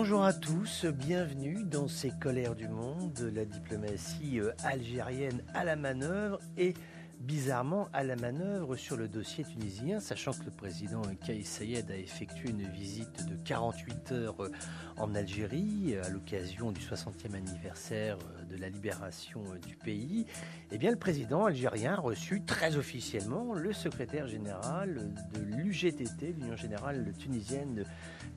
Bonjour à tous, bienvenue dans ces colères du monde, la diplomatie euh, algérienne à la manœuvre et bizarrement à la manœuvre sur le dossier tunisien, sachant que le président Kais Sayed a effectué une visite de 48 heures euh, en Algérie à l'occasion du 60e anniversaire euh, de la libération du pays. Eh bien, le président algérien a reçu très officiellement le secrétaire général de l'UGTT, l'Union générale tunisienne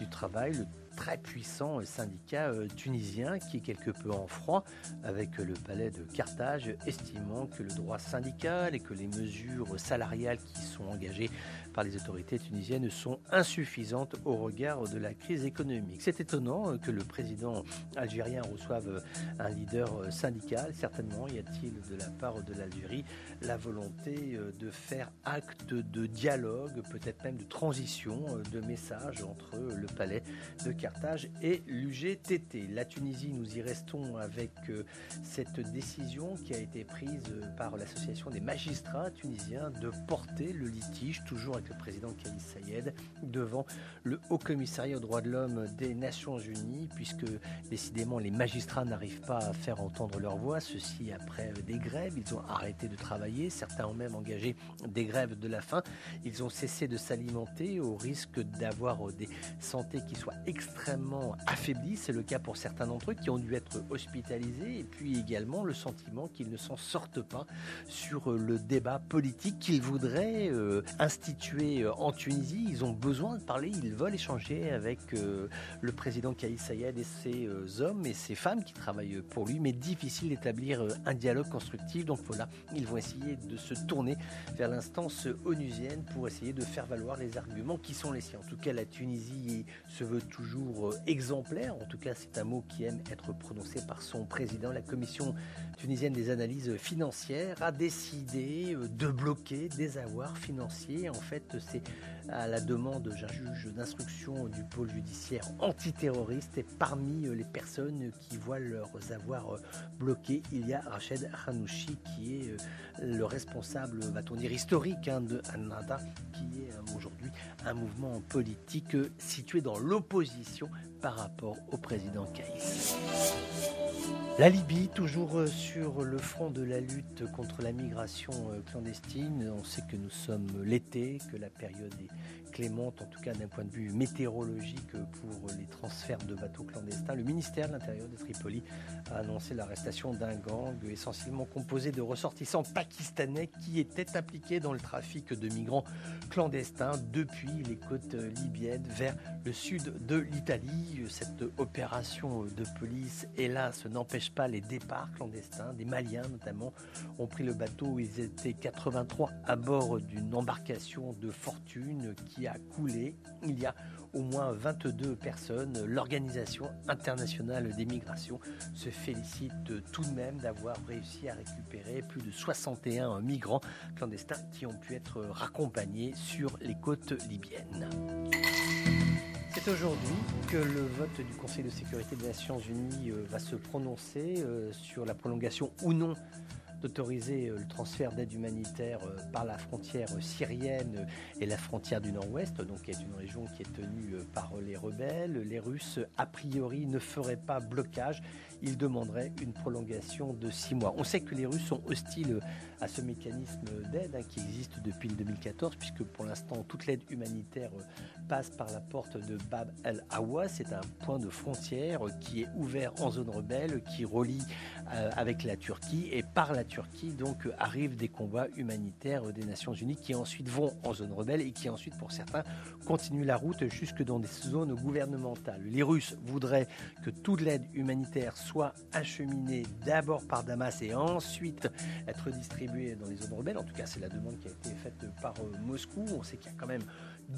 du travail, le très puissant syndicat euh, tunisien qui est quelque peu en froid avec le palais de Carthage, estimant que le droit syndical que les mesures salariales qui sont engagées par les autorités tunisiennes sont insuffisantes au regard de la crise économique. C'est étonnant que le président algérien reçoive un leader syndical. Certainement y a-t-il de la part de l'Algérie la volonté de faire acte de dialogue, peut-être même de transition de messages entre le palais de Carthage et l'UGTT. La Tunisie, nous y restons avec cette décision qui a été prise par l'association des magistrats tunisiens de porter le litige toujours le président Kais Sayed devant le Haut Commissariat aux droits de l'homme des Nations Unies, puisque décidément les magistrats n'arrivent pas à faire entendre leur voix, ceci après des grèves, ils ont arrêté de travailler, certains ont même engagé des grèves de la faim, ils ont cessé de s'alimenter au risque d'avoir des santé qui soient extrêmement affaiblies, c'est le cas pour certains d'entre eux qui ont dû être hospitalisés, et puis également le sentiment qu'ils ne s'en sortent pas sur le débat politique qu'ils voudraient euh, instituer euh, en Tunisie, ils ont besoin de parler, ils veulent échanger avec euh, le président Kais Sayed et ses hommes et ses femmes qui travaillent pour lui, mais difficile d'établir un dialogue constructif. Donc voilà, ils vont essayer de se tourner vers l'instance onusienne pour essayer de faire valoir les arguments qui sont les siens. En tout cas, la Tunisie se veut toujours exemplaire. En tout cas, c'est un mot qui aime être prononcé par son président. La commission tunisienne des analyses financières a décidé de bloquer des avoirs financiers. En fait, c'est à la demande d'un juge d'instruction du pôle judiciaire antiterroriste. Et parmi euh, les personnes qui voient leurs avoirs euh, bloqués, il y a Rached Hanouchi, qui est euh, le responsable, va-t-on dire, historique hein, de Anada, qui est aujourd'hui un mouvement politique situé dans l'opposition par rapport au président Caïs. La Libye, toujours sur le front de la lutte contre la migration clandestine. On sait que nous sommes l'été, que la période est clémente, en tout cas d'un point de vue météorologique pour les transferts de bateaux clandestins. Le ministère de l'Intérieur de Tripoli a annoncé l'arrestation d'un gang essentiellement composé de ressortissants pakistanais qui étaient impliqués dans le trafic de migrants clandestins depuis les côtes libyennes vers le sud de l'Italie. Cette opération de police, hélas, n'empêche pas les départs clandestins. Des Maliens notamment ont pris le bateau. Ils étaient 83 à bord d'une embarcation de fortune qui a coulé. Il y a au moins 22 personnes. L'Organisation internationale des migrations se félicite tout de même d'avoir réussi à récupérer plus de 61 migrants clandestins qui ont pu être raccompagnés sur les côtes libyennes. C'est aujourd'hui que le vote du Conseil de sécurité des Nations Unies euh, va se prononcer euh, sur la prolongation ou non d'autoriser euh, le transfert d'aide humanitaire par la frontière syrienne et la frontière du nord-ouest, donc qui est une région qui est tenue par les rebelles. Les Russes, a priori, ne feraient pas blocage ils demanderaient une prolongation de six mois. On sait que les Russes sont hostiles à ce mécanisme d'aide hein, qui existe depuis le 2014, puisque pour l'instant, toute l'aide humanitaire passe par la porte de Bab el-Awa. C'est un point de frontière qui est ouvert en zone rebelle, qui relie avec la Turquie. Et par la Turquie, donc, arrivent des convois humanitaires des Nations Unies qui ensuite vont en zone rebelle et qui ensuite, pour certains, continuent la route jusque dans des zones gouvernementales. Les Russes voudraient que toute l'aide humanitaire soit soit acheminé d'abord par Damas et ensuite être distribué dans les zones rebelles. En tout cas, c'est la demande qui a été faite par Moscou. On sait qu'il y a quand même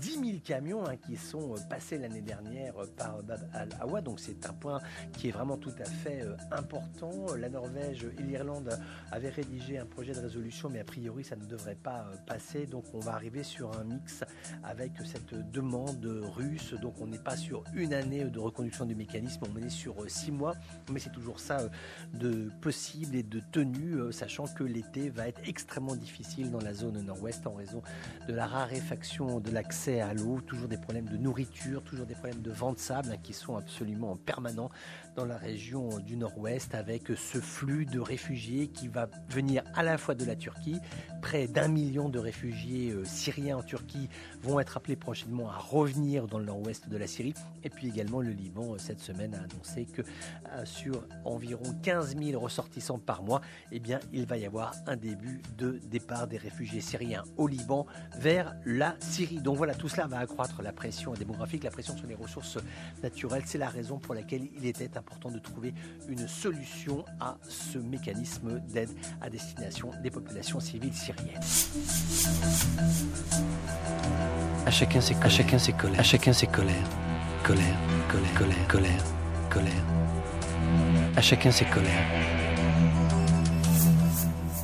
10 000 camions hein, qui sont passés l'année dernière par Bab al-Awa. Donc c'est un point qui est vraiment tout à fait important. La Norvège et l'Irlande avaient rédigé un projet de résolution, mais a priori ça ne devrait pas passer. Donc on va arriver sur un mix avec cette demande russe. Donc on n'est pas sur une année de reconduction du mécanisme, on est sur six mois. Mais c'est toujours ça de possible et de tenu, sachant que l'été va être extrêmement difficile dans la zone nord-ouest en raison de la raréfaction de à l'eau, toujours des problèmes de nourriture, toujours des problèmes de vent de sable hein, qui sont absolument permanents dans la région du nord-ouest avec ce flux de réfugiés qui va venir à la fois de la Turquie. Près d'un million de réfugiés euh, syriens en Turquie vont être appelés prochainement à revenir dans le nord-ouest de la Syrie. Et puis également le Liban, euh, cette semaine, a annoncé que euh, sur environ 15 000 ressortissants par mois, eh bien, il va y avoir un début de départ des réfugiés syriens au Liban vers la Syrie. Donc voilà, tout cela va accroître la pression démographique, la pression sur les ressources naturelles. C'est la raison pour laquelle il était important de trouver une solution à ce mécanisme d'aide à destination des populations civiles syriennes. À chacun ses, à chacun ses colères, à chacun ses colères, colère, colère, colère, colère, colère. À chacun ses colères.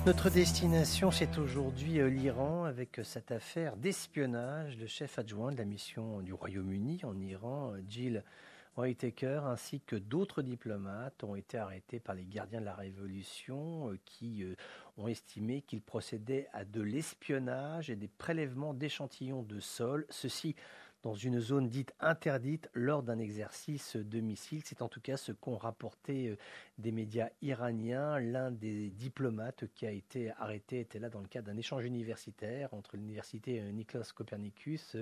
Notre destination, c'est aujourd'hui euh, l'Iran avec cette affaire d'espionnage. Le chef adjoint de la mission du Royaume-Uni en Iran, Jill Whitaker ainsi que d'autres diplomates ont été arrêtés par les gardiens de la Révolution euh, qui euh, ont estimé qu'ils procédaient à de l'espionnage et des prélèvements d'échantillons de sol, ceci dans une zone dite interdite lors d'un exercice de missiles. C'est en tout cas ce qu'ont rapporté euh, des médias iraniens. L'un des diplomates qui a été arrêté était là dans le cadre d'un échange universitaire entre l'université Niklas Copernicus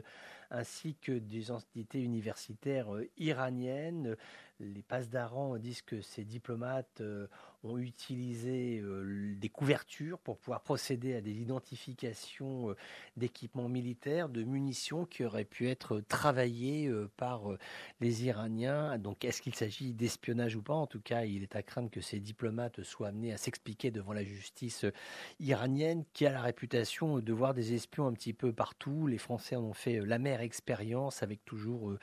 ainsi que des entités universitaires iraniennes. Les passes d'Aran disent que ces diplomates euh, ont utilisé euh, des couvertures pour pouvoir procéder à des identifications euh, d'équipements militaires, de munitions qui auraient pu être travaillées par les Iraniens. Donc est-ce qu'il s'agit d'espionnage ou pas? En tout cas, il est à craindre que ces diplomates soient amenés à s'expliquer devant la justice iranienne qui a la réputation de voir des espions un petit peu partout. Les Français en ont fait la mère expérience avec toujours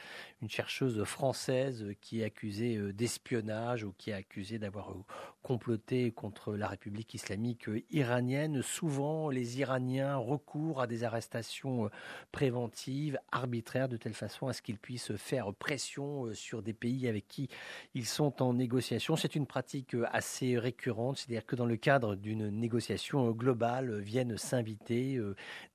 une chercheuse française qui est accusée euh, d'espionnage ou qui est accusée d'avoir euh, comploté contre la République islamique euh, iranienne. Souvent, les Iraniens recourent à des arrestations préventives, arbitraires, de telle façon à ce qu'ils puissent faire pression sur des pays avec qui ils sont en négociation. C'est une pratique assez récurrente, c'est-à-dire que dans le cadre d'une négociation globale viennent s'inviter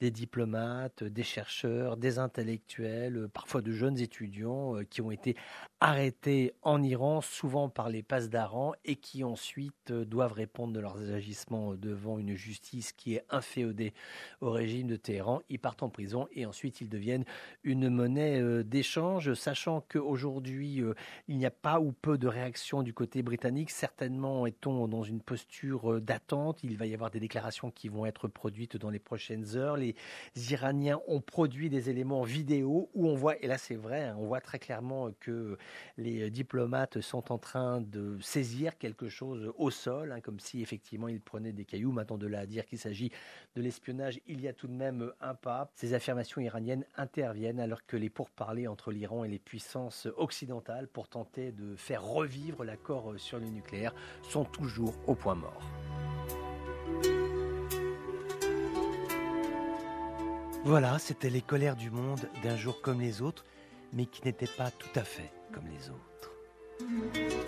des diplomates, des chercheurs, des intellectuels, parfois de jeunes étudiants qui ont été arrêtés en Iran, souvent par les passes d'Aran, et qui ensuite euh, doivent répondre de leurs agissements devant une justice qui est inféodée au régime de Téhéran. Ils partent en prison et ensuite ils deviennent une monnaie euh, d'échange, sachant qu'aujourd'hui euh, il n'y a pas ou peu de réaction du côté britannique. Certainement est-on dans une posture d'attente. Il va y avoir des déclarations qui vont être produites dans les prochaines heures. Les Iraniens ont produit des éléments vidéo où on voit, et là c'est vrai, hein, on voit très clairement que les diplomates sont en train de saisir quelque chose au sol, hein, comme si effectivement ils prenaient des cailloux. Maintenant, de là à dire qu'il s'agit de l'espionnage, il y a tout de même un pas. Ces affirmations iraniennes interviennent alors que les pourparlers entre l'Iran et les puissances occidentales pour tenter de faire revivre l'accord sur le nucléaire sont toujours au point mort. Voilà, c'était les colères du monde d'un jour comme les autres, mais qui n'étaient pas tout à fait comme les autres.